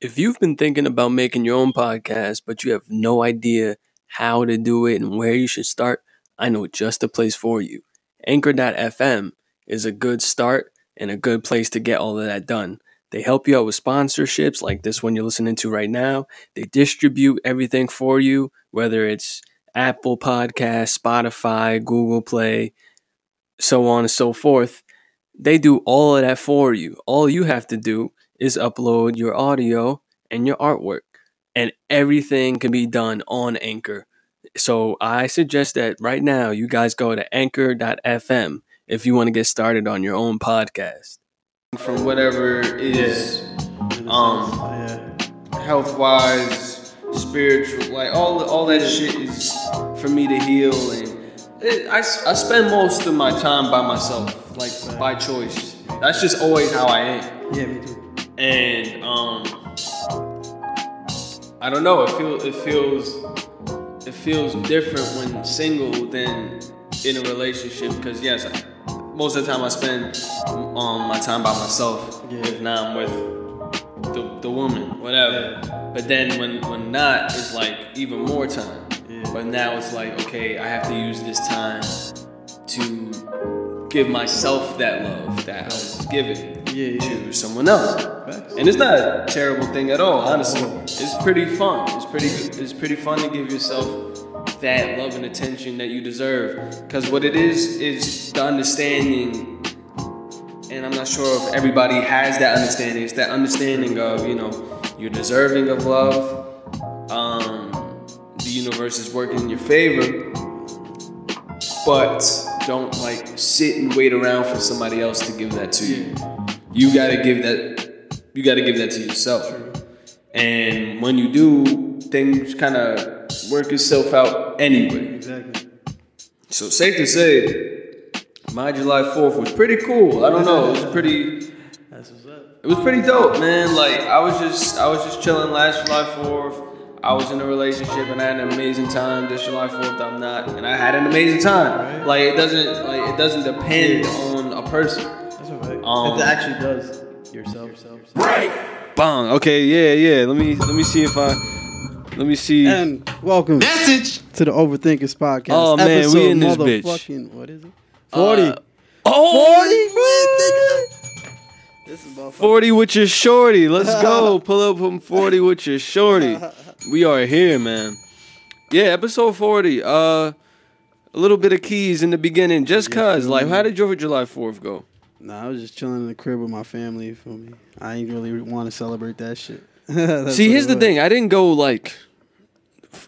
If you've been thinking about making your own podcast, but you have no idea how to do it and where you should start, I know just the place for you. Anchor.fm is a good start and a good place to get all of that done. They help you out with sponsorships like this one you're listening to right now. They distribute everything for you, whether it's Apple Podcast, Spotify, Google Play, so on and so forth. They do all of that for you. All you have to do is upload your audio and your artwork, and everything can be done on Anchor. So I suggest that right now you guys go to anchor.fm if you want to get started on your own podcast. From whatever is um health wise, spiritual, like all all that shit is for me to heal and it, I, I spend most of my time by myself, like by choice. That's just always how I am. Yeah, me too. And um I don't know, it feels it feels it feels different when single than in a relationship because yes, I, most of the time I spend um my time by myself. Yeah. If not I'm with the, the woman, whatever. But then when when not, it's like even more time. Yeah. But now it's like, okay, I have to use this time to give myself that love that I was given yeah. to someone else. And it's not a terrible thing at all, honestly. It's pretty fun. It's pretty. It's pretty fun to give yourself that love and attention that you deserve. Because what it is is the understanding and I'm not sure if everybody has that understanding. It's that understanding of, you know, you're deserving of love. Um, the universe is working in your favor, but don't like sit and wait around for somebody else to give that to you. You gotta give that. You gotta give that to yourself. And when you do, things kind of work itself out anyway. Exactly. So safe to say, my July 4th was pretty cool. I don't know, it was pretty That's what's up. it was pretty dope, man. Like I was just I was just chilling last July 4th. I was in a relationship and I had an amazing time. This July 4th I'm not and I had an amazing time. Like it doesn't like it doesn't depend on a person. That's right. Um, it actually does yourself. yourself. Bong. Okay, yeah, yeah. Let me let me see if I let me see. And welcome Message. to the Overthinkers podcast. Oh, man, we in this bitch. What is it? Forty. Uh, oh, This is about 40 with your shorty. Let's go. Pull up from 40 with your shorty. We are here, man. Yeah, episode 40. Uh a little bit of keys in the beginning, just cause. Like, how did your July 4th go? Nah, I was just chilling in the crib with my family. You feel me? I ain't really want to celebrate that shit. See, here's the thing. I didn't go like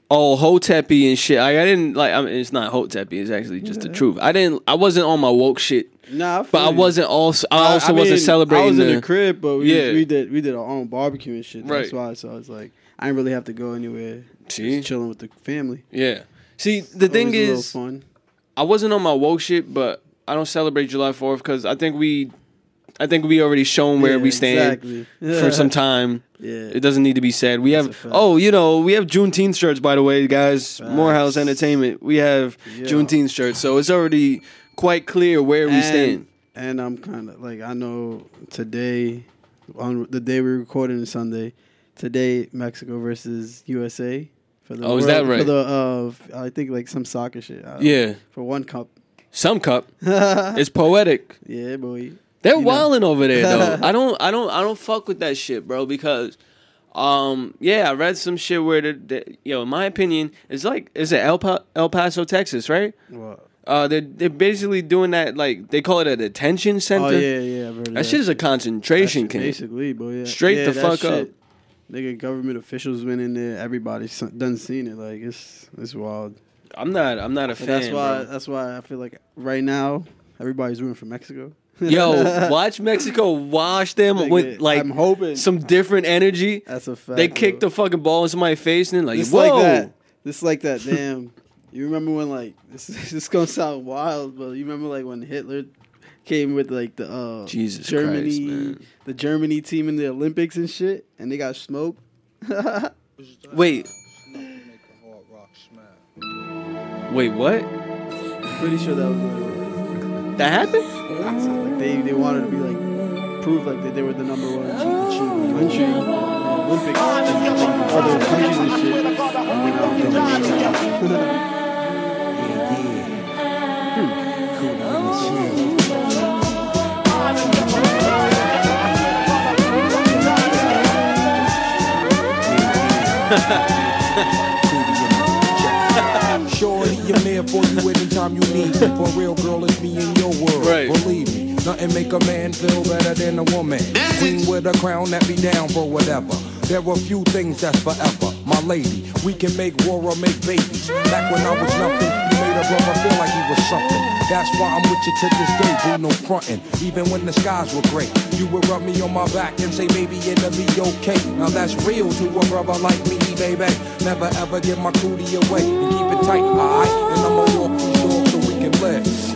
all hotepi and shit. Like, I didn't like. I mean, it's not hotepi. It's actually just the truth. I didn't. I wasn't on my woke shit, Nah, I but I wasn't also. I also I wasn't celebrating. I was in the, the crib, but we, Yeah. we did we did our own barbecue and shit. That's Right. why. So I was like, I didn't really have to go anywhere. See? Just chilling with the family. Yeah. See, the thing Always a little is. I wasn't on my woke shit, but I don't celebrate July 4th because I think we, I think we already shown where Yeah, we stand exactly. for some time. Yeah, It doesn't need to be said. We That's have oh, you know, we have Juneteenth shirts by the way, guys. Facts. Morehouse Entertainment. We have Yeah. Juneteenth shirts, so it's already quite clear where we stand. And I'm kind of like I know today, on the day we're recording Sunday, today Mexico versus USA for the Oh, is that right? For the uh, I think like some soccer shit. Don't know, Yeah, for one cup. Some cup. It's poetic. Yeah, boy. They're You know. wilding over there though. I don't, I don't, I don't fuck with that shit, bro. Because, um, yeah, I read some shit where the, the yo, in my opinion, it's like, is it El, pa- El Paso, Texas, right? What? Uh, they're they're basically doing that like they call it a detention center. Oh yeah, yeah. I've heard of That shit is a concentration camp. Basically, but yeah. Straight yeah, the that fuck shit, up. Nigga, government officials went in there. Everybody done seen it. Like it's it's wild. I'm not, I'm not a fan. that's why bro. that's why I feel like right now everybody's rooting for Mexico. Yo, watch Mexico wash them Nigga, with like I'm hoping some different energy. that's a fact. They kick the fucking ball in somebody's face and then like, It's whoa. like that. Like that. Damn. You remember when like this? This is gonna sound wild, but you remember like when Hitler came with like the uh Jesus Germany, Christ, the Germany team in the Olympics and shit, and they got smoked. Wait, wait, what? Pretty sure that was what it was. That happened? Like they, they wanted to be like prove like that they were the number one country in the Olympics and other countries and shit. And then I'll Shorty, I'm for you anytime you need. For real, girl, it's me in your world. Right. Believe me, nothing make a man feel better than a woman. Queen with a crown that be down for whatever. There are few things that's forever. My lady, we can make war or make babies. Back when I was nothing, you made a brother feel like he was something. That's why I'm with you to this day, boo, no frontin'. Even when the skies were gray, you would rub me on my back and say, baby, it'll be okay. Now that's real to a brother like me, baby. Never ever give my cootie away and keep it tight, alright? And I'ma walk these doors so we can live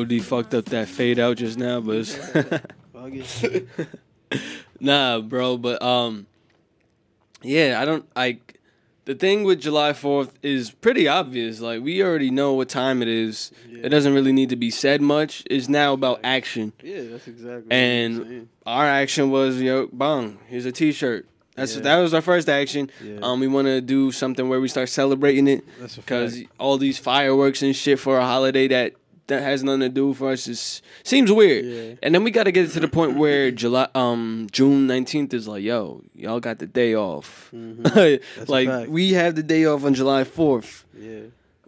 OD fucked up that fade out just now, but it's Fuck it. nah, bro. But um, yeah, I don't like the thing with July Fourth is pretty obvious. Like we already know what time it is. Yeah. It doesn't really need to be said much. It's now about action. Yeah, that's exactly. And our action was yo bong. Here's a T-shirt. That's Yeah. that was our first action. Yeah. Um, we want to do something where we start celebrating it That's a because all these fireworks and shit for a holiday that that has nothing to do for us is seems weird. Yeah. And then we got to get to the point where July, um, June nineteenth is like, yo, y'all got the day off. Mm-hmm. Like we have the day off on July fourth. Yeah.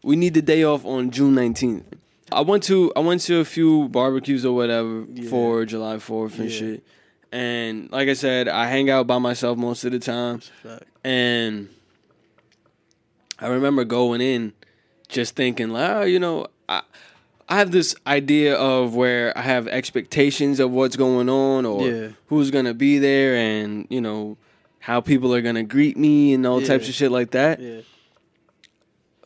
We need the day off on June nineteenth. I went to I went to a few barbecues or whatever Yeah. for July fourth and Yeah. shit. And like I said, I hang out by myself most of the time. That's a fact. And I remember going in just thinking, like, oh, you know, I I have this idea of where I have expectations of what's going on or Yeah. who's gonna be there and, you know, how people are gonna greet me and all types of shit like that. Yeah.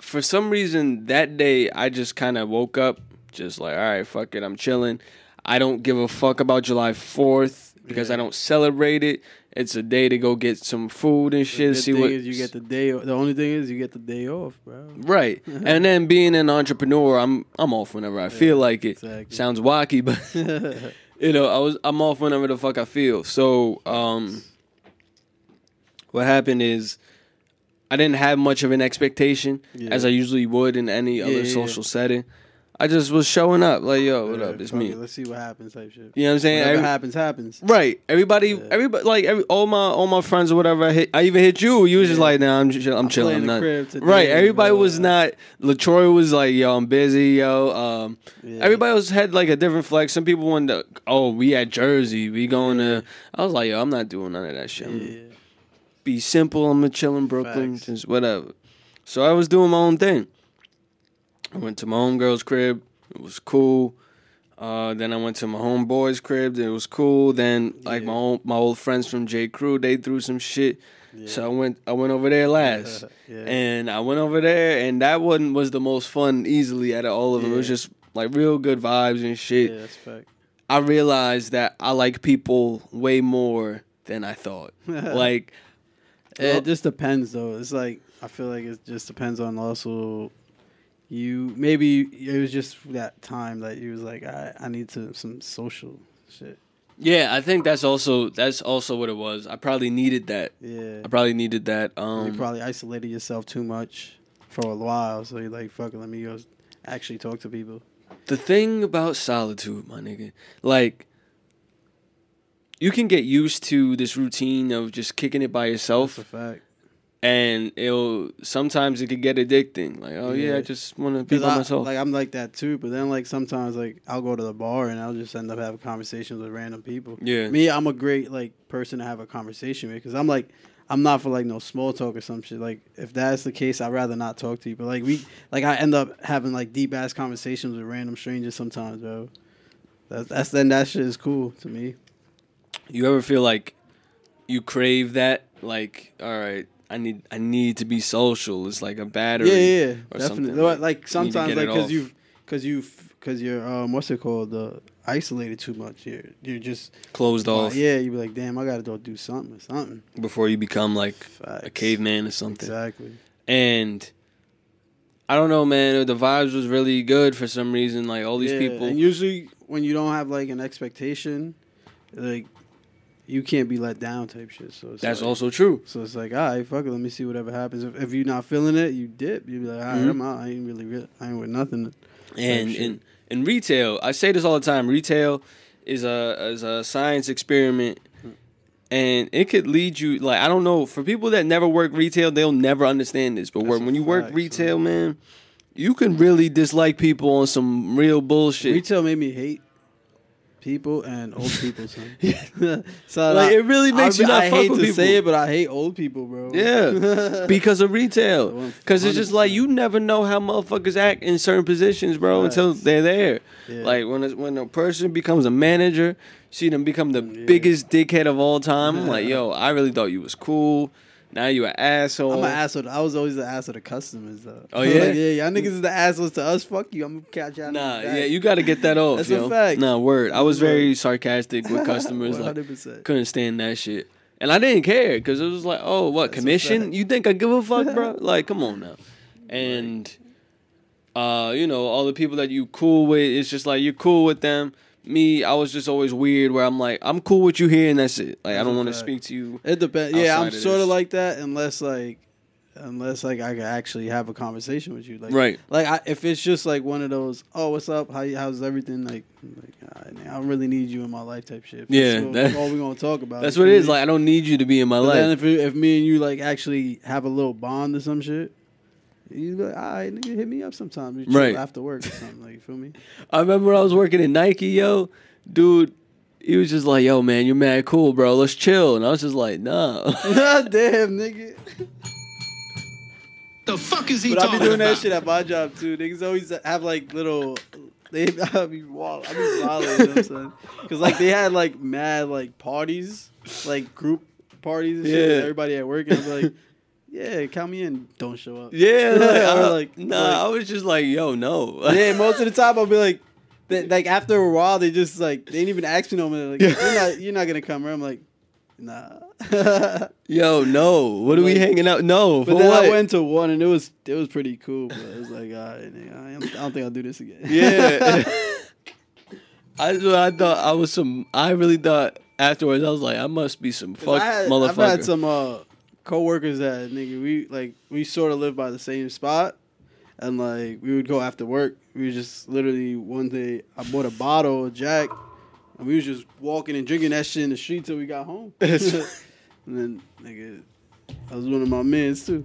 For some reason that day I just kinda woke up just like, all right, fuck it, I'm chilling. I don't give a fuck about July fourth because Yeah. I don't celebrate it. It's a day to go get some food and shit. See thing what is you get the day. The only thing is you get the day off, bro. Right. and then being an entrepreneur, I'm I'm off whenever I feel like it. exactly. Sounds wacky, but you know, I was I'm off whenever the fuck I feel. So, um what happened is I didn't have much of an expectation Yeah. as I usually would in any Yeah, other yeah, social setting. I just was showing up like, yo, what Yeah, up? It's me. Let's see what happens, type shit. You know what I'm saying? Whatever Every- happens, happens. Right. Everybody, Yeah. everybody, like every, all my all my friends or whatever. I, hit, I even hit you. You was just like, nah, I'm chill, I'm I chilling. I'm not. today, right. Everybody bro. was not. Latroy was like, yo, I'm busy, yo. Um, Yeah. everybody else had like a different flex. Some people wanted to. Oh, we at Jersey. We going Yeah. to. I was like, yo, I'm not doing none of that shit. Yeah. Be simple. I'm gonna chill in Brooklyn. Facts. Just whatever. So I was doing my own thing. I went to my homegirl's crib. It was cool. Uh, then I went to my homeboy's crib. It was cool. Then like my old, my old friends from J Crew, they threw some shit. Yeah. So I went I went over there last, Yeah. and I went over there, and that one was the most fun easily out of all of them. It was just like real good vibes and shit. Yeah, that's fact. I realized that I like people way more than I thought. like It just depends, though. It's like I feel like it just depends on also you. Maybe it was just that time that you was like, I I need to some social shit. yeah, I think that's also that's also what it was. I probably needed that. Yeah, I probably needed that. Um, you probably isolated yourself too much for a while, so you're like, fuck it, let me go actually talk to people. The thing about solitude, my nigga, like you can get used to this routine of just kicking it by yourself, That's a fact. and it'll sometimes it could get addicting. Like, oh yeah, Yeah. I just want to be by I, myself. like I'm like that too, but then like sometimes like I'll go to the bar and I'll just end up having conversations with random people. Yeah. me, I'm a great like person to have a conversation with because I'm like I'm not for like no small talk or some shit. Like if that's the case, I'd rather not talk to you. But like we like I end up having like deep ass conversations with random strangers sometimes, bro. That's that's then that shit is cool to me. you ever feel like you crave that? Like, all right, I need I need to be social. It's like a battery. Yeah, yeah, yeah. or definitely. something. Like, Like, sometimes, like because you, because you, because you're um, what's it called? The isolated too much. You're you're just Closed off Yeah, you be like, damn, I gotta go do something or something. before you become like a caveman or something. Exactly. And I don't know, man. The vibes was really good for some reason. Like all these Yeah, people. And usually when you don't have like an expectation, like you can't be let down type shit. So it's That's like, also true. So it's like, all right, fuck it, let me see whatever happens. If, if you're not feeling it, you dip. You be like, all right, Mhm. I'm out. I ain't really, re- I ain't with nothing. and in in retail, I say this all the time. Retail is a is a science experiment, and it could lead you like I don't know for people that never work retail, they'll never understand this. But That's when you work retail, man, you can really dislike people on some real bullshit. Retail made me hate people and old people. Son. so Like, it really makes I, you not I fuck hate with to people. say it, but I hate old people, bro. Yeah, because of retail. Because it's just like you never know how motherfuckers act in certain positions, bro, until they're there. Yeah. Like when it's, when a person becomes a manager, see them become the Yeah. biggest dickhead of all time. I'm like, yo, I really thought you was cool. Now you an asshole. I'm an asshole. I was always the asshole to customers, though. Oh, yeah? like, yeah, y'all niggas is the assholes to us. Fuck you. I'm gonna catch y'all. Nah, yeah, you got to get that off. That's a fact. Nah, word. I was very sarcastic with customers. like, 100%. couldn't stand that shit. And I didn't care because it was like, oh, what That's commission? You think I give a fuck, bro? like, come on now. And uh, you know, all the people that you cool with, it's just like you're cool with them. Me, I was just always weird where I'm like, I'm cool with you here and that's it. Like, I don't want to speak to you. It depends. Yeah, I'm of sort of this. like that unless like unless like I can actually have a conversation with you. Like Right. Like I, if it's just like one of those, oh, what's up? How how's everything? Like, like all right, man, I don't really need you in my life type shit. If Yeah, that's, all we're gonna talk about. That's you what it feel is. me? Like, I don't need you to be in my But then life. if if me and you like actually have a little bond or some shit. You be like, all right, nigga, hit me up sometime. We chill Right. After work or something, like you feel me? I remember when I was working at Nike, yo, dude. He was just like, "Yo, man, you're mad cool, bro. Let's chill." And I was just like, "Nah." Damn, nigga. The fuck is he But I be talking doing that shit at my job too. Niggas always have like little. They I be wall. I be I'm saying? Cause like they had like mad like parties, like group parties and shit. Yeah. with Everybody at work and I'm like, yeah, count me in. Don't show up. Yeah, like, I, like- nah, like- I was just like, yo, no. yeah, most of the time I'll be like, they, like after a while they just like they didn't even ask me no more. Like you're not you're not gonna come. Right? I'm like, nah. yo, no. What are we hanging out? No, for then what? I went to one and it was it was pretty cool. But it was like, all right, I don't, I don't think I'll do this again. yeah. I I thought I was some. I really thought afterwards. I was like, I must be some fuck I had, motherfucker. I've had some uh, coworkers that nigga we like we sort of live by the same spot, and like we would go after work. We was just literally one day I bought a bottle of Jack, and we was just walking and drinking that shit in the street till we got home. and then nigga, I was one of my mans too.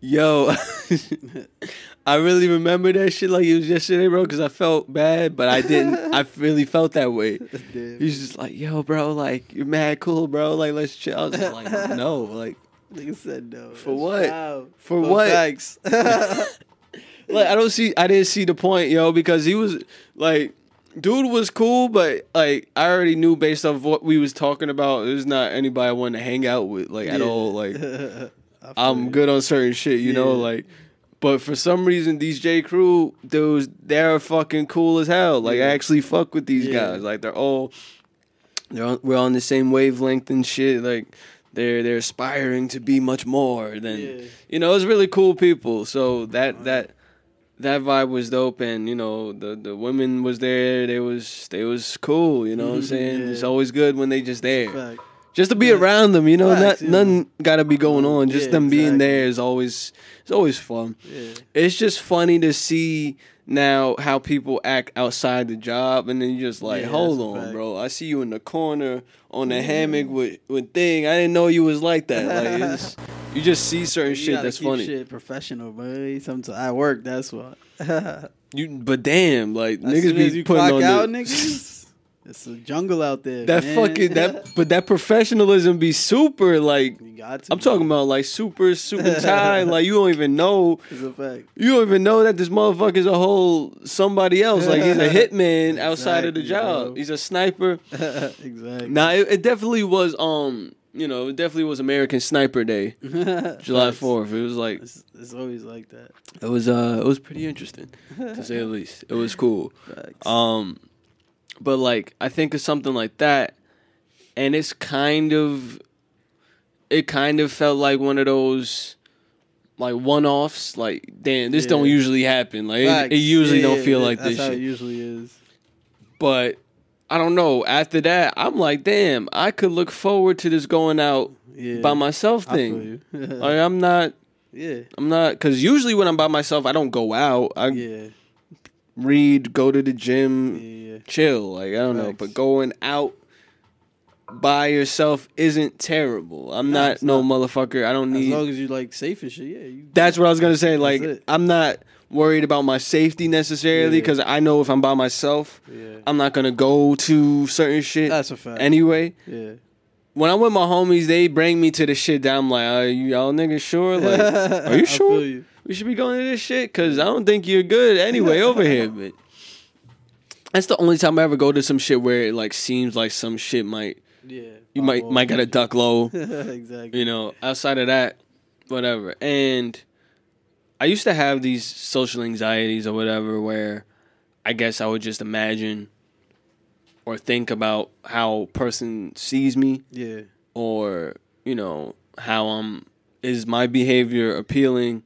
Yo, I really remember that shit like it was yesterday, bro. Because I felt bad, but I didn't. I really felt that way. Damn. He's just like, yo, bro, like you're mad cool, bro. Like let's chill. I was just like, no, like, Nigga said no. For what? foul. For what? Facts. like I don't see. I didn't see the point, yo, because he was like, dude was cool, but like I already knew based off what we was talking about, there's not anybody I want to hang out with, like at all. Like I'm good on certain shit, you know, like. But for some reason, these J Crew dudes, they're fucking cool as hell. Like Yeah. I actually fuck with these Yeah. guys. Like they're all, they're on, we're on the same wavelength and shit. Like they're they're aspiring to be much more than Yeah. you know. It's really cool people. So that that that vibe was dope, and you know the the women was there. They was they was cool. You know what I'm saying? Yeah. It's always good when they just there Fact. just to be Yeah. around them, you know, not, yeah. nothing got to be going on. Just them being exactly. there is always it's always fun. It's just funny to see now how people act outside the job, and then you're just like, Yeah, hold on, bro. I see you in the corner on the hammock with with thing. I didn't know you was like that. Like, it's, You just see certain You shit that's funny. Shit professional, boy. Sometimes I work, that's what. You, but damn, like niggas soon be as putting on the- out, niggas, it's a jungle out there. that man. fucking that. But that professionalism be super like. you got to. I'm talking about like super super tight. like you don't even know. It's a fact. You don't even know that this motherfucker is a whole somebody else. Like he's a hitman outside of the job. bro. He's a sniper. exactly. Nah, it, it definitely was. Um, you know, it definitely was American Sniper Day, July Fourth. It was like It's, it's always like that. it was. Uh, it was pretty interesting to say the least. It was cool. Facts. Um, but like I think of something like that, and it's kind of, it kind of felt like one of those, like one offs. Like damn, this don't usually happen. Like it, it usually Yeah, don't feel yeah, like that's this how shit. it usually is. but I don't know. After that, I'm like, damn, I could look forward to this going out Yeah. by myself thing. Like I'm not, yeah. I'm not, because usually when I'm by myself, I don't go out. I Yeah. Read, go to the gym, Yeah. chill. Like I don't know, but going out by yourself isn't terrible. I'm Nah, not no not. motherfucker. I don't need As long as you like safe and shit, yeah. You, That's what I was gonna say. Like. I'm not worried about my safety necessarily Yeah. because I know if I'm by myself, yeah. I'm not gonna go to certain shit That's a fact. anyway. yeah. When I'm with my homies, they bring me to the shit that I'm like, are you y'all niggas sure? Like, are I you feel sure you. We should be going to this shit? Cause I don't think you're good anyway over here. But that's the only time I ever go to some shit where it like seems like some shit might Yeah. you might might gotta duck low. exactly. You know, outside of that, whatever. And I used to have these social anxieties or whatever where I guess I would just imagine or think about how a person sees me Yeah. or, you know, how I'm is my behavior appealing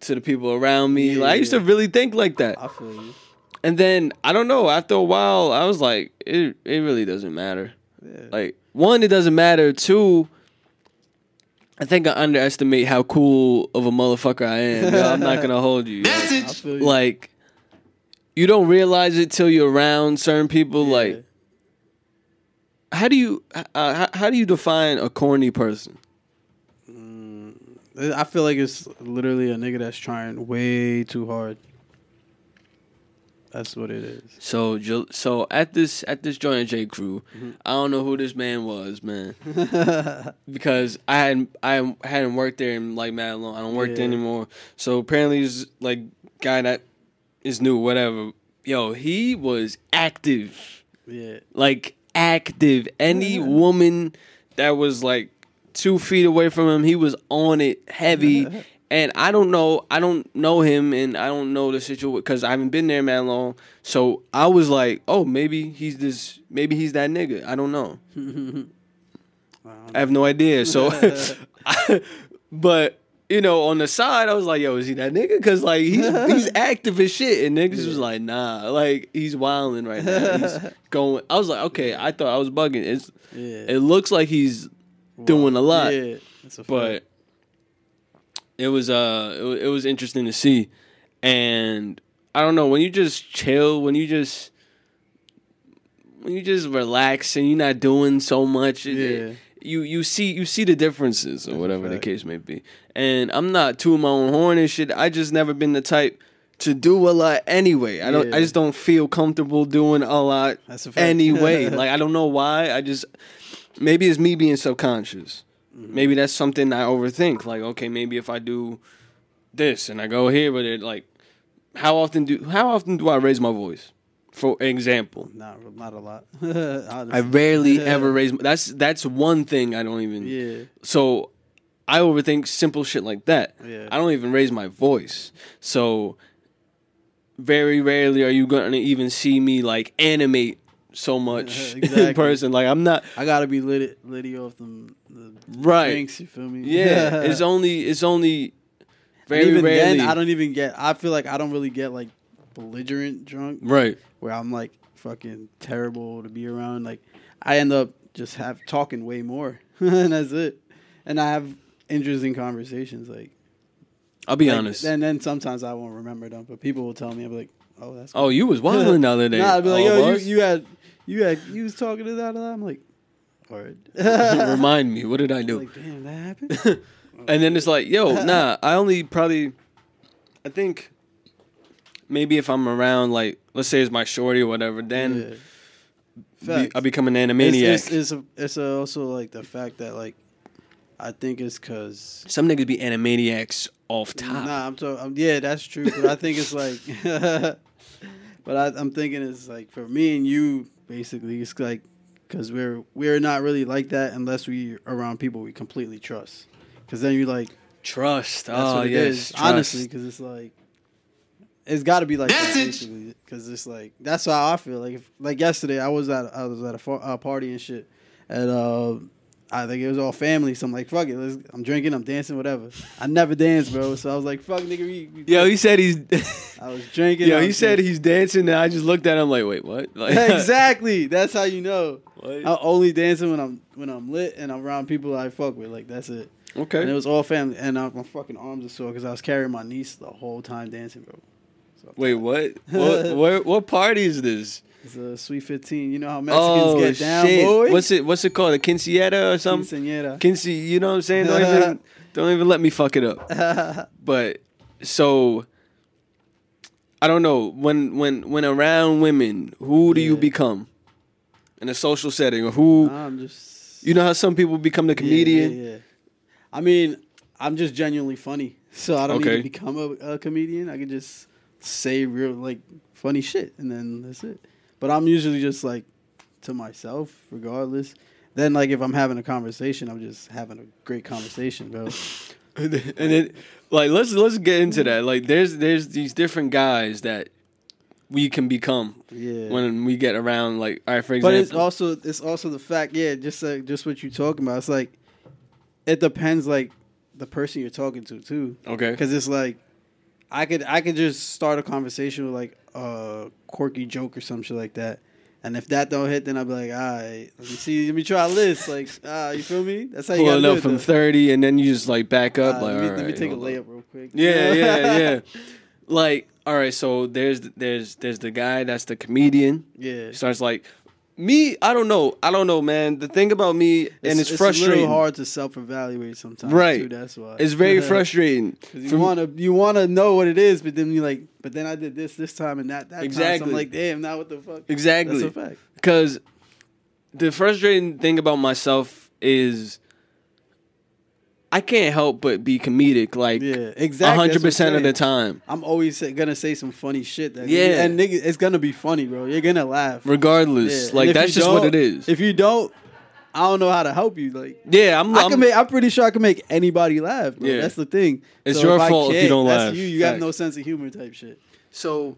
to the people around me. Like I used to really think like that. I feel you. And then I don't know, after a while I was like, it it really doesn't matter. Yeah. Like one, it doesn't matter. Two, I think I underestimate how cool of a motherfucker I am. Yo, I'm not gonna hold you. I feel you. Like you don't realize it till you're around certain people. Yeah. Like how do you uh, how, how do you define a corny person? I feel like it's literally a nigga that's trying way too hard. That's what it is. So so at this at this joint J Crew, Mm-hmm. I don't know who this man was, man, because I hadn't I hadn't worked there in like mad long. I don't work there anymore. So apparently, he's like guy that is new, whatever. Yo, he was active, Yeah. like active. Any woman that was like two feet away from him, he was on it heavy. And I don't know, I don't know him, and I don't know the situation because I haven't been there man long. So I was like, oh, maybe he's this, maybe he's that nigga. I don't know. I have no idea. So, but you know, on the side, I was like, yo, is he that nigga? Because like he's he's active as shit, and niggas was like, nah, like he's wilding right now. He's going. I was like, okay, I thought I was bugging. It's Yeah. it looks like he's doing a lot, Yeah. That's a but it was uh it, wa- it was interesting to see, and I don't know when you just chill, when you just when you just relax and you're not doing so much. it- Yeah. you you see you see the differences or whatever the case may be. And I'm not tooting my own horn and shit. I just never been the type to do a lot anyway. I don't. I just don't feel comfortable doing a lot That's a fact. anyway. like I don't know why. I just maybe it's me being subconscious. Mm-hmm. Maybe that's something I overthink. Like okay, maybe if I do this and I go here with it, like how often do how often do I raise my voice? For example, Not not a lot. I rarely ever raise. My, That's that's one thing I don't even. Yeah. So I overthink simple shit like that. Yeah. I don't even raise my voice. So very rarely are you gonna even see me like animate so much in person. Like I'm not I gotta be lit litty off them the right. drinks. You feel me? Yeah, it's only it's only very and even rarely. then, I don't even get. I feel like I don't really get like belligerent drunk right. where I'm like fucking terrible to be around. Like I end up just have talking way more, and that's it. And I have interesting conversations. Like I'll be like, honest. And then sometimes I won't remember them, but people will tell me. I'm like, oh, that's. oh, you was wilding the other day. Nah, I'd be like, Oh, yo, you, you had, you had, you was talking to that. I'm like, word. Remind me, what did I do? like, damn, that happened. and then it's like, yo, nah, I only probably, I think, maybe if I'm around, like, let's say it's my shorty or whatever, then Yeah. be, Facts. I become an It's, animaniac. it's, it's, a, it's a also like the fact that like I think it's because Some niggas be animaniacs off top. Nah, I'm talking. Yeah, that's true. But I think it's like, but I, I'm thinking it's like for me and you, basically, it's like because we're we're not really like that unless we around people we completely trust. Because then you like Trust. that's oh what it yes, is, trust. honestly. Because it's like it's got to be like basically. Because it's like that's how I feel. Like if, like yesterday, I was at I was at a fa- uh, party and shit, at. uh, I think it was all family. So I'm like, fuck it, let's, I'm drinking, I'm dancing, whatever. I never danced, bro. So I was like, fuck, nigga, we, we Yo, he said he's. I was drinking. Yo, I he said he's dancing, and I just looked at him like, wait, what? Like, exactly. That's how you know. What? I'm only dancing when I'm when I'm lit and I'm around people I fuck with. Like that's it. Okay. And it was all family. And uh, my fucking arms are sore because I was carrying my niece the whole time dancing, bro. So Wait, what? what? What? What party is this? It's a sweet fifteen. You know how Mexicans oh get down, shit! boy. What's it? What's it called? A quinceañera or something? Quinceañera. Quince, you know what I'm saying? Don't even, don't even let me fuck it up. But so, I don't know when when when around women, who do you become in a social setting, or who? I'm just You know how some people become the Yeah, comedian. Yeah, yeah. I mean, I'm just genuinely funny, so I don't Okay. need to become a, a comedian. I can just say real like funny shit, and then that's it. But I'm usually just like to myself, regardless. Then like if I'm having a conversation, I'm just having a great conversation, bro. and then, like let's let's get into that. Like there's there's these different guys that we can become Yeah. when we get around. Like all right, for example but it's also it's also the fact, yeah, just like just what you're talking about. It's like it depends, like the person you're talking to too. okay. Because it's like, I could I could just start a conversation with like a quirky joke or some shit like that, and if that don't hit, then I'll be like, all right, let me see, let me try this. Like, ah, you feel me? That's how you Pulling up from though. thirty, and then you just like back up. Ah, like let me, let me take a layup real quick. Yeah, yeah, yeah. like all right, so there's there's there's the guy that's the comedian. yeah. Starts like me. I don't know. I don't know, man. The thing about me, and it's, a frustrating. little hard to self evaluate sometimes. Right. Too, that's why It's very frustrating. you wanna you wanna know what it is, but then you like, but then I did this this time and that that time. So Exactly. I'm like, damn, now what the fuck? Exactly. That's a fact. Because the frustrating thing about myself is I can't help but be comedic, like Yeah, exactly. hundred percent of the That's what I'm saying. time, I'm always gonna say some funny shit. That Yeah. and nigga, it's gonna be funny, bro. You're gonna laugh. regardless. Yeah. Like that's just what it is. If you don't, I don't know how to help you. Like yeah, I'm. I I'm can make. I'm pretty sure I can make anybody laugh. Bro. Yeah. That's the thing. It's your I fault if you don't that's laugh. You, you have no sense of humor, type shit. so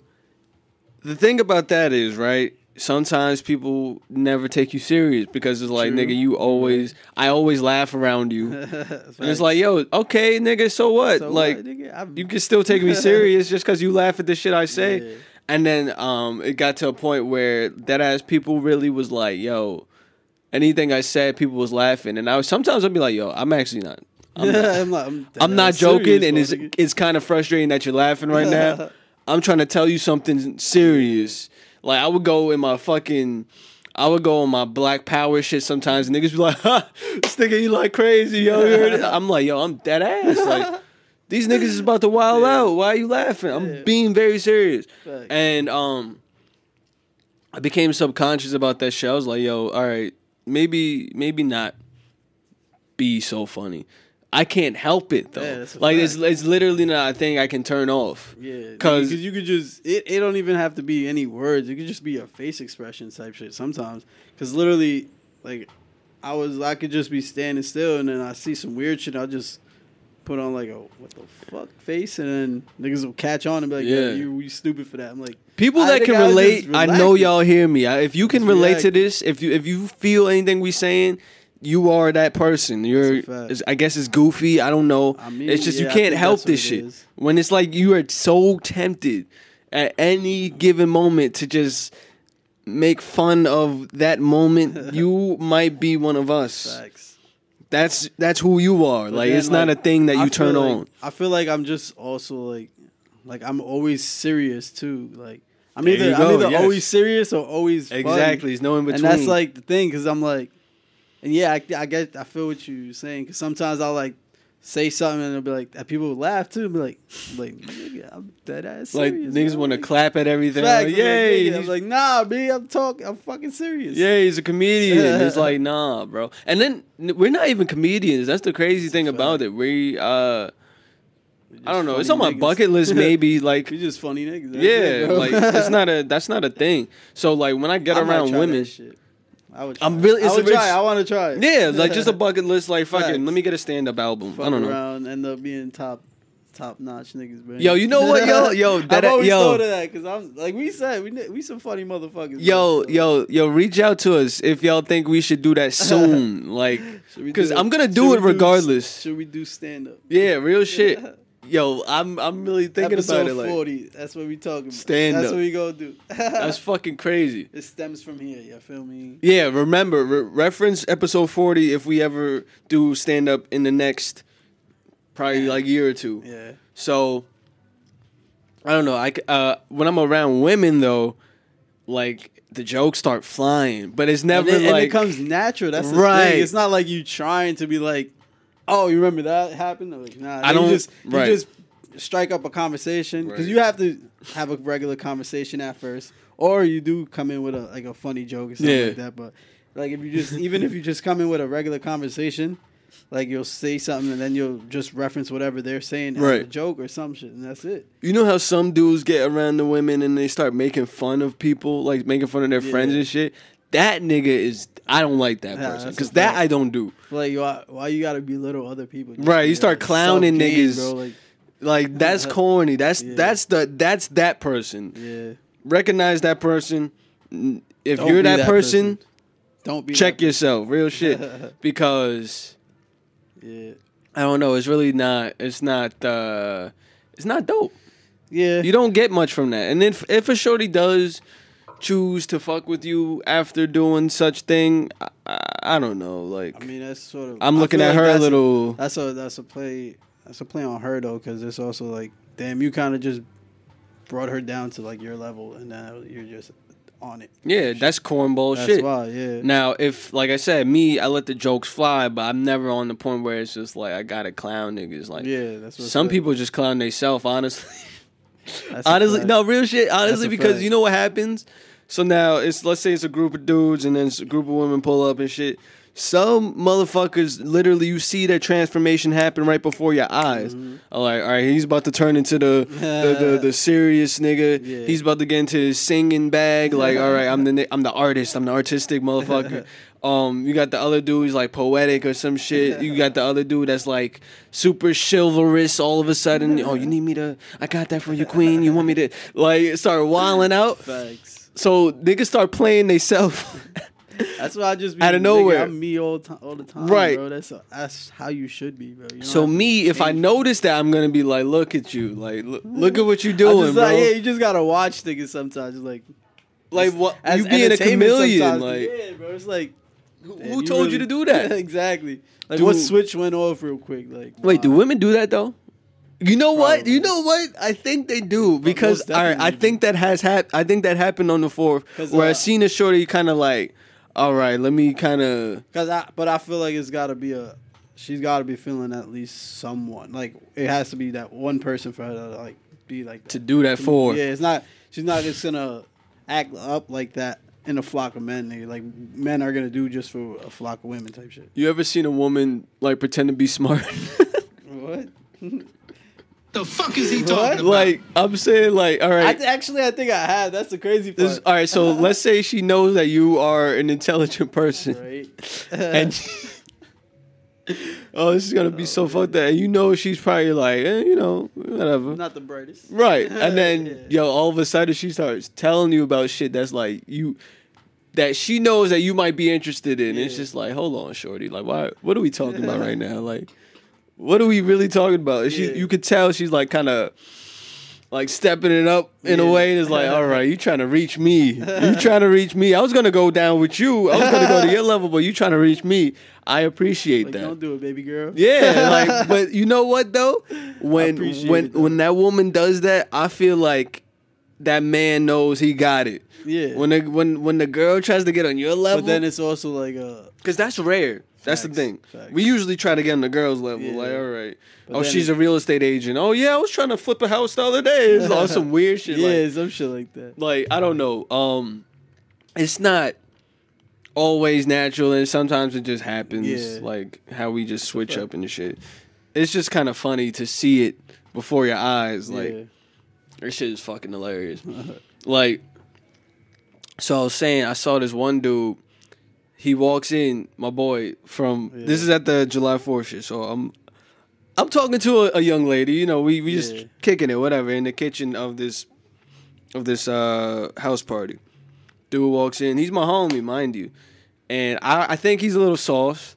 the thing about that is right. Sometimes people never take you serious because it's like, True. nigga, you always, I always laugh around you, and it's like, yo, okay, nigga, so what? So like, what, nigga? You can still take me serious just because you laugh at the shit I say. Yeah. And then um, it got to a point where that ass people really was like, yo, anything I said, people was laughing, and I was sometimes I'd be like, yo, I'm actually not. I'm not, I'm not, I'm, I'm not joking, and it's it's kind of frustrating that you're laughing right now. I'm trying to tell you something serious. Like I would go in my fucking. I would go on my black power shit sometimes, and niggas be like, "Ha, this nigga, you like crazy, yo." you heard it?" I'm like, "Yo, I'm dead ass." Like these niggas is about to wild out. Why are you laughing? I'm Yeah. being very serious. Facts. And um, I became subconscious about that shit. I was like, "Yo, all right, maybe, maybe not be so funny." I can't help it though. Yeah, like it's fact. it's literally not a thing I can turn off. Yeah, 'Cause- because you could just it, it don't even have to be any words. It could just be a face expression type shit sometimes. Because literally, like, I was I could just be standing still and then I see some weird shit. I'll just put on like a what the fuck face and then niggas will catch on and be like, yeah, Yeah. you you stupid for that. I'm like, People that can I relate, I know y'all hear me. I- If you can relate to this, if you if you feel anything we saying, you are that person. You're, That's a fact. it's- I guess it's goofy. I don't know. I mean, it's just yeah, you can't help this shit. is. When it's like you are so tempted at any given moment to just make fun of that moment, you might be one of us. facts. That's that's who you are. But like then, it's not a thing that you turn like- on. I feel like I'm just also like, like I'm always serious too. Like I'm There either I'm either yes. always serious or always funny. Exactly. It's no in between. And that's like the thing because I'm like, yeah, I, I get, I feel what you're saying because sometimes I'll like say something and it'll be like that people would laugh too and be like like nigga, I'm dead ass Like serious, niggas want to Like, clap at everything. facts, Like, I'm like, Yay! nigga. I'm he's- like, nah, B, I'm talking I'm fucking serious. Yeah, he's a comedian. it's like, nah, bro. And then n- we're not even comedians. That's the crazy thing about it. We, uh, I don't know. It's on my bucket list, maybe. Like, We just funny niggas. that's yeah, it, bro. like it's not a that's not a thing. So like when I get I might around try women, that shit. I would. Try. I'm really- I would try. I want to try. it. yeah, like just a bucket list. Like fucking, Facts. let me get a stand up album. Fuck I don't know. around, end up being top, top notch niggas, bro. Yo, you know what, yo, yo, that- I've always yo. thought of that because I'm like we said, we we some funny motherfuckers. Yo, bro, so- yo, yo, reach out to us if y'all think we should do that soon. Like, because I'm gonna do it regardless. Should we do stand up? Yeah, real shit. Yo, I'm I'm really thinking Episode about it. Like, forty. That's what we talking about. Stand That's up. what we gonna do. that's fucking crazy. it stems from here. You feel me? Yeah, remember re- reference episode 40 if we ever do stand up in the next probably like year or two. Yeah. So I don't know. I uh when I'm around women though, like the jokes start flying, but it's never and, it, and like it comes natural. That's the Right. thing. It's not like you trying to be like, oh, you remember that happened? Or like, nah, I you don't- just right. you just strike up a conversation because Right. you have to have a regular conversation at first, or you do come in with a like a funny joke or something Yeah. like that. But like if you just even if you just come in with a regular conversation. Like you'll say something and then you'll just reference whatever they're saying as a joke or some shit, and that's it. you know how some dudes get around the women and they start making fun of people, like making fun of their friends Yeah. and shit. That nigga is I don't like that person that's a because that fact. I don't do. Like why, why you gotta belittle other people? Just Right, be, you start like, clowning self-gain, niggas. bro. Like Like that's corny. That's Yeah. that's the that's that person. yeah, recognize that person. N- If Don't you're be that, that person, don't be check yourself. Real shit. because Yeah. I don't know. It's really not. It's not. uh It's not dope. Yeah. You don't get much from that. And if if a shorty does choose to fuck with you after doing such thing, I, I, I don't know. Like I mean, that's sort of. I'm looking at like her a little. that's a that's a play. That's a play on her though, because it's also like, damn, you kind of just brought her down to like your level, and now you're just on it. yeah, that's cornball That's shit. why, yeah. Now, if like I said, me, I let the jokes fly, but I'm never on the point where it's just like I gotta clown niggas. Like yeah, that's what. some people just clown themselves, honestly. Honestly, no, real shit. Honestly, because you know what happens. So now it's let's say it's a group of dudes and then it's a group of women pull up and shit. Some motherfuckers literally you see that transformation happen right before your eyes. Mm-hmm. All right, all right, he's about to turn into the the, the, the serious nigga. Yeah. He's about to get into his singing bag. Like, all right, I'm the I'm the artist. I'm the artistic motherfucker. Um, you got the other dude who's like poetic or some shit. You got the other dude that's like super chivalrous. All of a sudden, oh, you need me to? I got that for you, queen. You want me to like start wilding out? Facts. So niggas start playing themselves. That's why I just be Outta nigga, nowhere. I'm me all time, all the time, Right. Bro, that's that's how you should be, bro. You so me, if I notice that, I'm gonna be like, look at you, like look, look at what you doing, just bro. like, yeah, you just gotta watch niggas sometimes. Just like like what? as You being a chameleon, sometimes, like yeah, bro. It's like who, who told you to do that? exactly. Like Do- what switch went off real quick? Like Wait, do women do that though? You know what? You know what? I think they do because all right, I think that has hap- I think that happened on the fourth, where I uh, seen a shorty kind of like, all right, let me kind of Cause I, but I feel like it's got to be a. She's got to be feeling at least someone. Like it has to be that one person for her to like be like to do that for. Yeah, it's not. She's not just gonna act up like that in a flock of men. Nigga. Like men are gonna do just for a flock of women type shit. You ever seen a woman like pretend to be smart? What? The fuck is he What? talking about? like I'm saying, like all right. I th- actually I think I have. That's the crazy part. This, all right, so let's say she knows that you are an intelligent person, right. and oh, this is gonna be so fucked up. And you know she's probably like, eh, you know, whatever. not the brightest. Right. And then Yeah. yo, all of a sudden she starts telling you about shit that's like you that she knows that you might be interested in. It's just like, hold on, shorty. Like why what are we talking about right now? Like what are we really talking about? She Yeah. you could tell she's like kind of like stepping it up in a way. And it's like, all right, you trying to reach me. You trying to reach me. I was gonna go down with you. I was gonna go to your level, but you trying to reach me. I appreciate Like that. don't do it, baby girl. Yeah, like, but you know what though? When when though. when that woman does that, I feel like that man knows he got it. Yeah. When the when when the girl tries to get on your level, but then it's also like uh because that's rare. That's the thing. facts. We usually try to get on the girls' level. Yeah. Like, all right. But oh, she's a real estate agent. Oh yeah, I was trying to flip a house the other day. It's all some weird shit. yeah, Like, some shit like that. like I don't know. Um, it's not always natural, and sometimes it just happens. Yeah. Like how we just switch up and shit. It's just kind of funny to see it before your eyes. Like yeah. this shit is fucking hilarious. like, so I was saying, I saw this one dude. He walks in, my boy from. This is at the July Fourth shit. So I'm, I'm talking to a, a young lady. You know, we we just Yeah. kicking it, whatever, in the kitchen of this, of this uh house party. Dude walks in. He's my homie, mind you, and I I think he's a little sauce.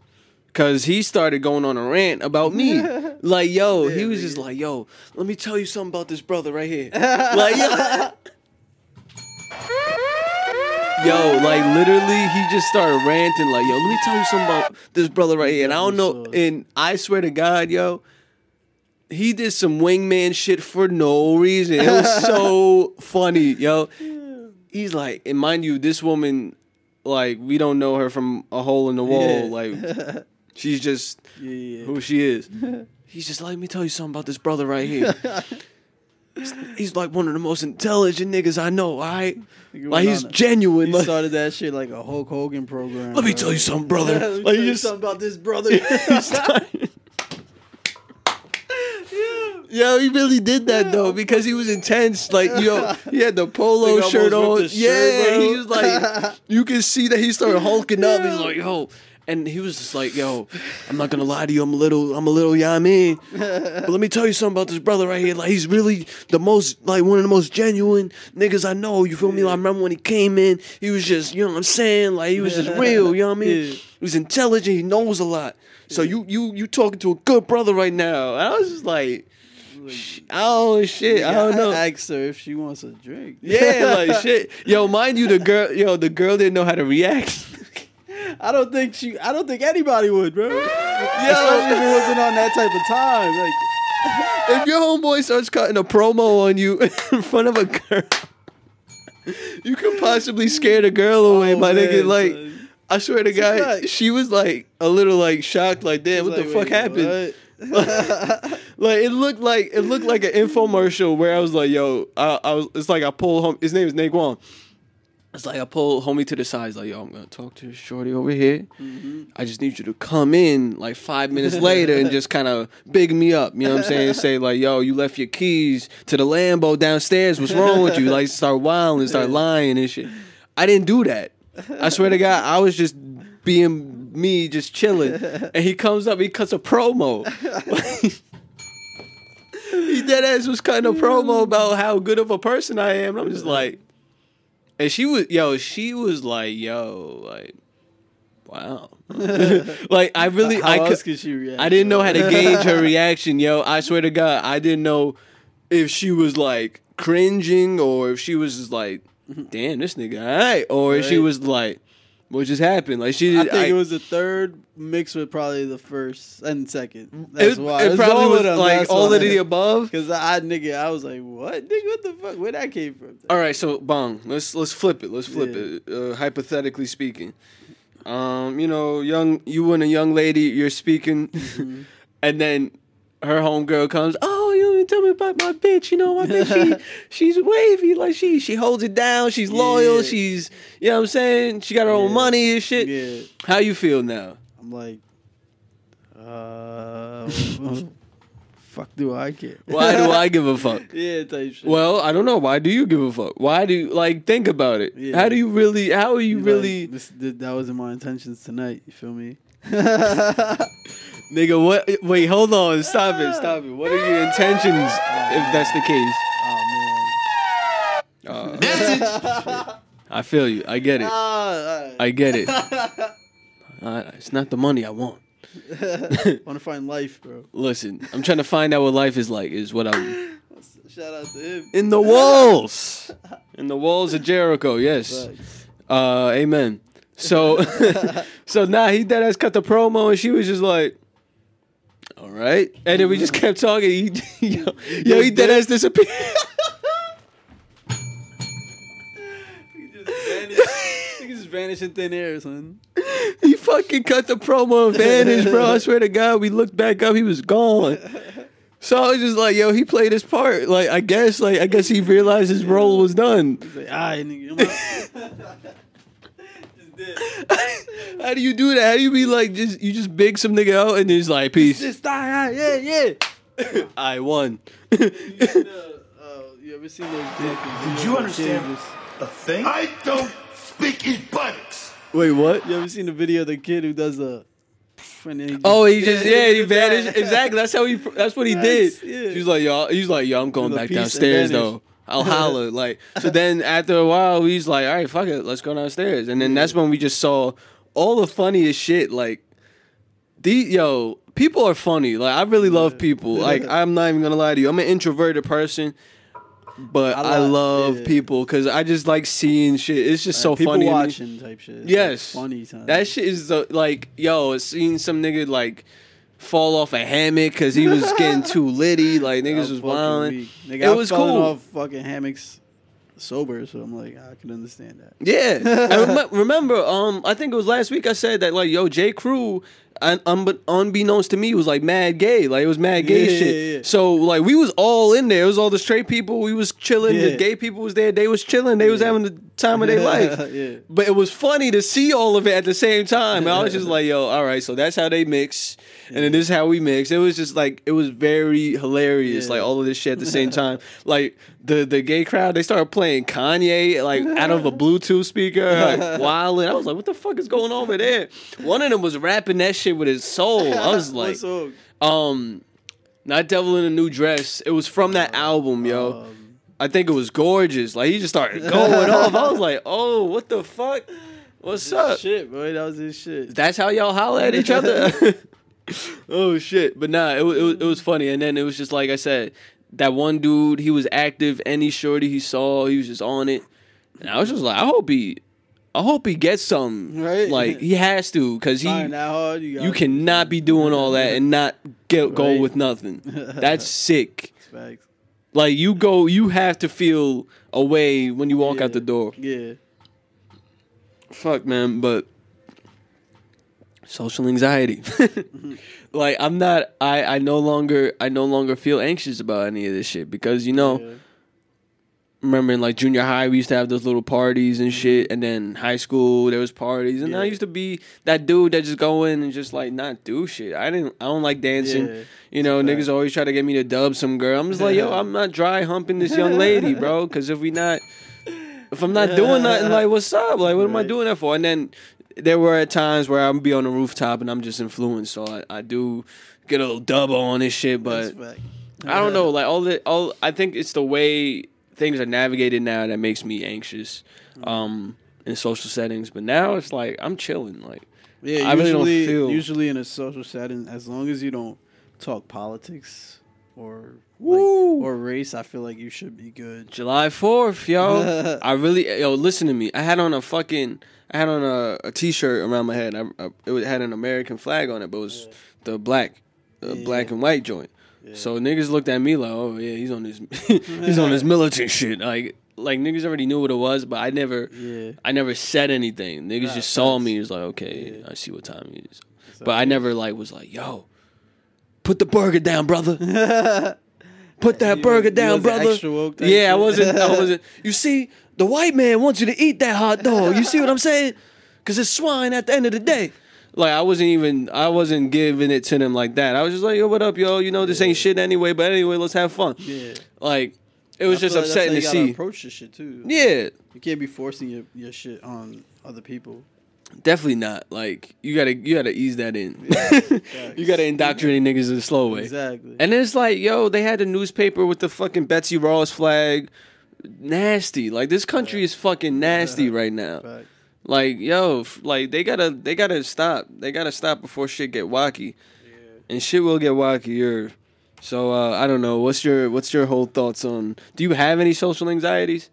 Cause he started going on a rant about me, like yo, he Yeah, was just like yo, let me tell you something about this brother right here, like yo, Yo, like literally, he just started ranting. Like, yo, let me tell you something about this brother right here. And I don't know. And I swear to God, yo, he did some wingman shit for no reason. It was so funny, yo. He's like, and mind you, this woman, like, we don't know her from a hole in the wall. Yeah. Like, she's just Yeah, yeah. who she is. He's just like, let me tell you something about this brother right here. He's like one of the most intelligent niggas I know, all right? Nigga Like went he's on- genuine. He Like, started that shit like a Hulk Hogan program. let me bro. tell you something, brother. Let me like tell you just something about this brother. Yo, he really did that though because he was intense. Like, yo, he had the polo Nigga shirt on. his shirt, yeah, bro. he was like, you can see that he started hulking up. He's like, yo, and he was just like, yo, I'm not gonna lie to you, I'm a little, I'm a little, yeah, I mean, but let me tell you something about this brother right here. Like, he's really the most, like, one of the most genuine niggas I know. You feel me? Like, I remember when he came in, he was just, you know what I'm saying? Like, he was just real. You know what I mean? Yeah. He was intelligent. He knows a lot. So you, you, you talking to a good brother right now? And I was just like. Oh shit! I don't know. I asked her if she wants a drink. Yeah, like shit. Yo, mind you, the girl, yo, the girl didn't know how to react. I don't think she. I don't think anybody would, bro. Especially if it wasn't on that type of time. Like, if your homeboy starts cutting a promo on you in front of a girl, you could possibly scare the girl oh, away, Oh, my nigga. Like, son. I swear to God, she was like a little like shocked, like, damn, what like, the fuck happened? what? like it looked like it looked like an infomercial where I was like, "Yo, I, I was." It's like I pulled home. His name is Naquan. It's like I pull homie to the side. He's like, "Yo, I'm gonna talk to shorty over here. Mm-hmm. I just need you to come in like five minutes later and just kind of big me up. You know what I'm saying? Say like, "Yo, you left your keys to the Lambo downstairs. What's wrong with you?" Like start wilding and start lying and shit. I didn't do that. I swear to God, I was just being me, just chilling. And he comes up, he cuts a promo. he dead ass was cutting a promo about how good of a person I am. And I'm just like, and she was, yo, she was like, yo, like, wow. like I really, How I else could, could she react? I didn't know how to gauge her reaction, yo. I swear to God, I didn't know if she was like cringing or if she was just like, mm-hmm. damn, this nigga, all right, or if she was like, what just happened? Like she, I think it was the third mixed with probably the first and second. It, That's why it It's probably was them, like all of the above. Cause I nigga, I was like, what nigga, what the fuck? Where that came from? All right, so bong, let's let's flip it. Let's flip Yeah. it. Uh, hypothetically speaking, um, you know, young you and a young lady, you're speaking, Mm-hmm. and then her homegirl comes. Oh, you didn't tell me about my bitch. You know, my bitch, she she's wavy. Like she she holds it down. She's loyal. Yeah. She's you know what I'm saying. She got her own money and shit. Yeah, How you feel now? I'm like, uh, fuck, do I care? Why do I give a fuck? Yeah, type shit. Well, I don't know. Why do you give a fuck? Why do you like think about it? Yeah. How do you really? How are you Like, really? this, th- that wasn't my intentions tonight. You feel me? Nigga, what? Wait, hold on. Stop it. Stop it. What are your intentions if that's the case? Oh Uh, I feel you. I get it. I get it. Uh, it's not the money I want. I want to find life, bro. Listen, I'm trying to find out what life is like. Is what I'm Shout out to him. in the walls. In the walls of Jericho. Yes. Uh, amen. So, so now he dead ass cut the promo, and she was just like, "All right," and then we just kept talking. He, yo, yo, he dead ass disappeared. He just vanished. He just vanished in thin air, son. he fucking cut the promo and vanished, bro. I swear to God, we looked back up, he was gone. So I was just like, yo, he played his part. Like, I guess, like, I guess he realized his role was done. He's like, ah, nigga, I'm out." Just did. How do you do that? How do you be like, just you just big some nigga out and he's like, peace. Just die, ah, yeah, yeah. I won. You seen the, uh, you ever seen those? Did you understand? A thing? I don't speak Ebonics. Wait, what? You ever seen the video of the kid who does the? he Oh, he just yeah, he vanished. Exactly. That's how he. That's what he did. Yeah. He's like, y'all. he's like, yo, I'm going back like, "Peace," and downstairs though. I'll holler. Like so. Then after a while, he's like, all right, fuck it, let's go downstairs. And then that's when we just saw all the funniest shit. Like, the yo, people are funny. Like I really love people. Like I'm not even gonna lie to you. I'm an introverted person. But I I, like- love yeah. people because I just like seeing shit. It's just so people funny. me. watching type shit. Yes, like funny time. That shit is like, yo, seeing some nigga like fall off a hammock because he was getting too litty. Like niggas was wilding. Nigga, It I was cool. Off fucking hammocks sober, so I'm like, I can understand that. Yeah, rem- remember. Um, I think it was last week I said that like, yo, J. Crew, un- unbe- unbeknownst to me, was like mad gay. Like it was mad gay Yeah, shit. yeah, yeah. So like we was all in there. It was all the straight people. We was chilling. The gay people was there. They was chilling. They was having the time of their life. But it was funny to see all of it at the same time. And I was just like, yo, all right, so that's how they mix. And then this is how we mix. It was just like it was very hilarious, like all of this shit at the same time. Like the the gay crowd, they started playing Kanye like out of a Bluetooth speaker, like wilding. I was like, what the fuck is going on over there? One of them was rapping that shit with his soul. I was like, um, not Devil in a New Dress. It was from that album, yo. Um, I think it was gorgeous. Like he just started going off. I was like, oh, what the fuck? What's up? shit, boy, that was his shit. That's how y'all holler at each other. oh shit! But nah, it, it was it was funny. And then it was just like I said, that one dude. He was active. Any shorty he saw, he was just on it. And I was just like, I hope he, I hope he gets something. Right. Like he has to, cause he. That hard, you, You cannot be doing all that and not get go with nothing. That's sick. Facts. Like you go, you have to feel away when you walk Yeah. out the door. Yeah. Fuck, man, but social anxiety. Mm-hmm. like I'm not. I I no longer. I no longer feel anxious about any of this shit because you know. Yeah. Remember in like junior high, we used to have those little parties and shit, and then high school there was parties, and I used to be that dude that just go in and just like not do shit. I didn't. I don't like dancing. Yeah. You know, niggas always try to get me to dub some girl. I'm just like, yo, I'm not dry humping this young lady, bro. Because if we not, if I'm not doing nothing, like, what's up? Like, what am I doing that for? And then there were at times where I'm be on the rooftop and I'm just influenced, so I, I do get a little dub on this shit, but. I don't know, like all the all. I think it's the way things are navigated now that makes me anxious, um, in social settings. But now it's like I'm chilling. Like Yeah, I really don't usually, feel- usually in a social setting, as long as you don't talk politics or Woo. like, or race, I feel like you should be good. July Fourth, yo. I really, yo, listen to me. I had on a fucking, I had on a, a t-shirt around my head. I, I, it had an American flag on it, but it was the black, the Yeah. black and white joint. So niggas looked at me like, oh yeah, he's on this, he's on this militant shit. Like, like niggas already knew what it was, but I never, Yeah, I never said anything. Niggas Nah, just saw me. It's like, okay, Yeah. I see what time it is. But I never like was like, yo, put the burger down, brother. Put that You burger down, brother. Yeah, I wasn't. I wasn't. You see, the white man wants you to eat that hot dog. You see what I'm saying? Because it's swine at the end of the day. Like I wasn't even. I wasn't giving it to them like that. I was just like, yo, what up, yo? You know this ain't shit anyway. But anyway, let's have fun. yeah. Like it was I just like that's upsetting to see. Approach this shit too. Yeah, you can't be forcing your, your shit on other people. definitely not. Like you gotta you gotta ease that in. you gotta indoctrinate niggas in a slow way. Exactly. And it's like, yo, they had the newspaper with the fucking Betsy Ross flag. Nasty. Like this country is fucking nasty right now. Fact. Like, yo, f- like they gotta they gotta stop. They gotta stop before shit get wacky. And shit will get wackier. So uh, I don't know. What's your what's your whole thoughts on do you have any social anxieties?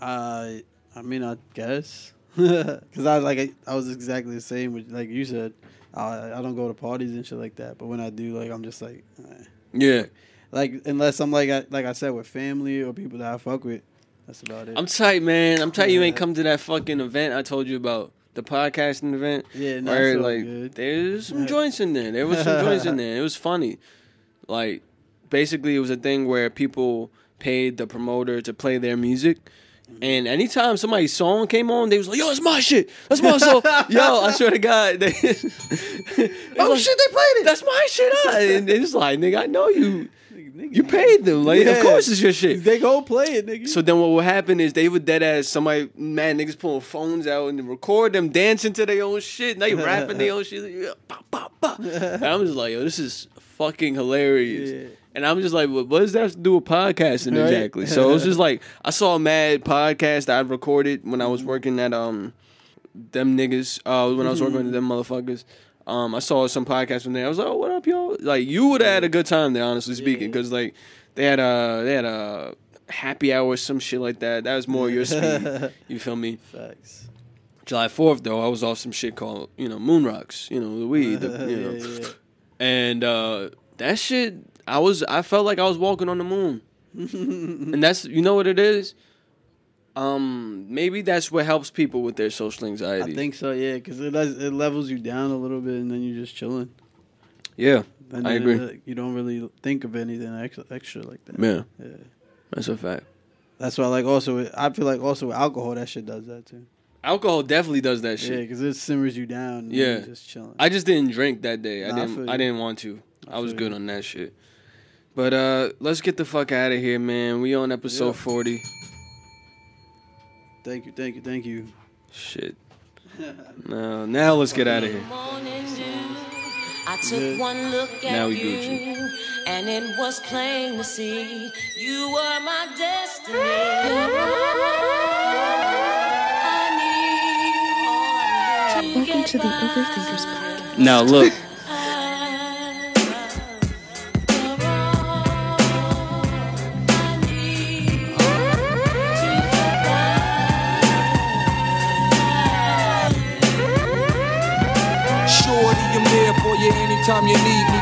I I mean I guess because I like I, I was exactly the same with like you said. I I don't go to parties and shit like that, but when I do, like I'm just like, eh. Yeah. like unless I'm like I, like I said with family or people that I fuck with, That's about it. I'm tight, man. I'm tight. You ain't come to that fucking event I told you about. The podcasting event. Yeah, not where so like good. there's some joints in there. There was some joints in there. It was funny. Like basically, it was a thing where people paid the promoter to play their music. Mm-hmm. And anytime somebody's song came on, they was like, "Yo, it's my shit. That's my song." Yo, I swear to God, they, oh shit, they played it. That's my shit. Huh? And it's like, nigga, I know you. You paid them. Like, of course it's your shit. They go play it, nigga. So then what will happen is they would dead ass somebody mad niggas pulling phones out and record them dancing to their own shit. Now you rapping their own shit. Bah, bah, bah. I'm just like, yo, this is fucking hilarious. Yeah. And I'm just like, what, what does that have to do with podcasting Right. exactly? So it was just like I saw a mad podcast that I recorded when I was working at um them niggas, uh when I was working with them motherfuckers. Um, I saw some podcast from there. I was like, "Oh, what up, y'all? Like, you would have had a good time there, honestly speaking, because like they had a they had a happy hour, some shit like that. That was more your speed. You feel me? Facts. July Fourth, though, I was off some shit called you know moon rocks, you know the weed, the, you know, Yeah, yeah. and uh, that shit. I was I felt like I was walking on the moon, and that's you know what it is. Um, maybe that's what helps people with their social anxiety. I think so, yeah, because it does, it levels you down a little bit, and then you're just chilling. Yeah, And I agree. uh, you don't really think of anything extra, extra like that. Yeah, Yeah. that's a fact. That's why, like, also, I feel like also with alcohol, that shit does that too. Alcohol definitely does that shit. Yeah, because it simmers you down. And Yeah. you're just chilling. I just didn't drink that day. I Nah, I didn't. feel I, didn't want to. I, I was good you. on that shit. But uh let's get the fuck out of here, man. We on episode Yeah. forty. Thank you, thank you, thank you. Shit. now, now let's get out of here. I took one look at Now we you, Gucci. and it was plain to see you were my destiny. You're all I need. Welcome to the Overthinkers podcast. Now look, anytime you need me.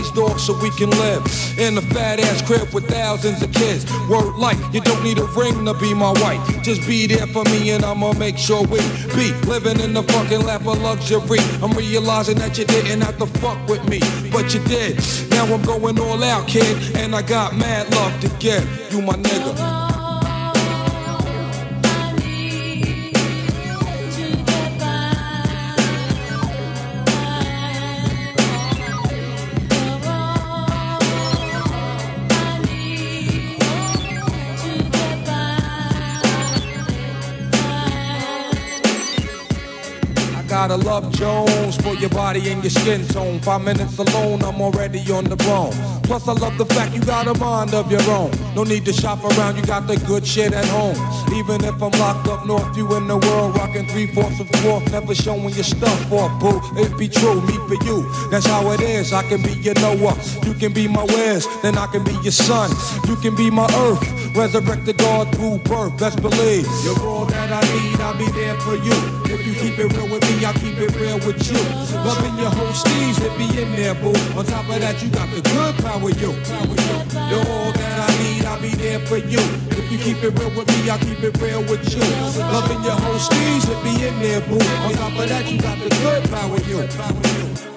these dogs so we can live in a fat ass crib with thousands of kids. Word like, you don't need a ring to be my wife. Just be there for me and I'ma make sure we be living in the fucking lap of luxury. I'm realizing that you didn't have to fuck with me, but you did. Now I'm going all out, kid, and I got mad love to give. You my nigga. Gotta love Jones for your body and your skin tone. Five minutes alone, I'm already on the bone. Plus, I love the fact you got a mind of your own. No need to shop around, you got the good shit at home. Even if I'm locked up north, you in the world, rocking three fourths of fourth, never showing your stuff off, boo. It be true, me for you. That's how it is. I can be your Noah, you can be my Wes, then I can be your son. You can be my earth, resurrected God through birth. Best believe you're all that I need. I'll be there for you. If you keep it real with me, I'll keep it real with you. Loving your whole steez, it be in there, boo. On top of that, you got the good power, you. You're all that I need, I'll be there for you. If you keep it real with me, I'll keep it real with you. Loving your whole steez, it be in there, boo. On top of that, you got the good. Power, you.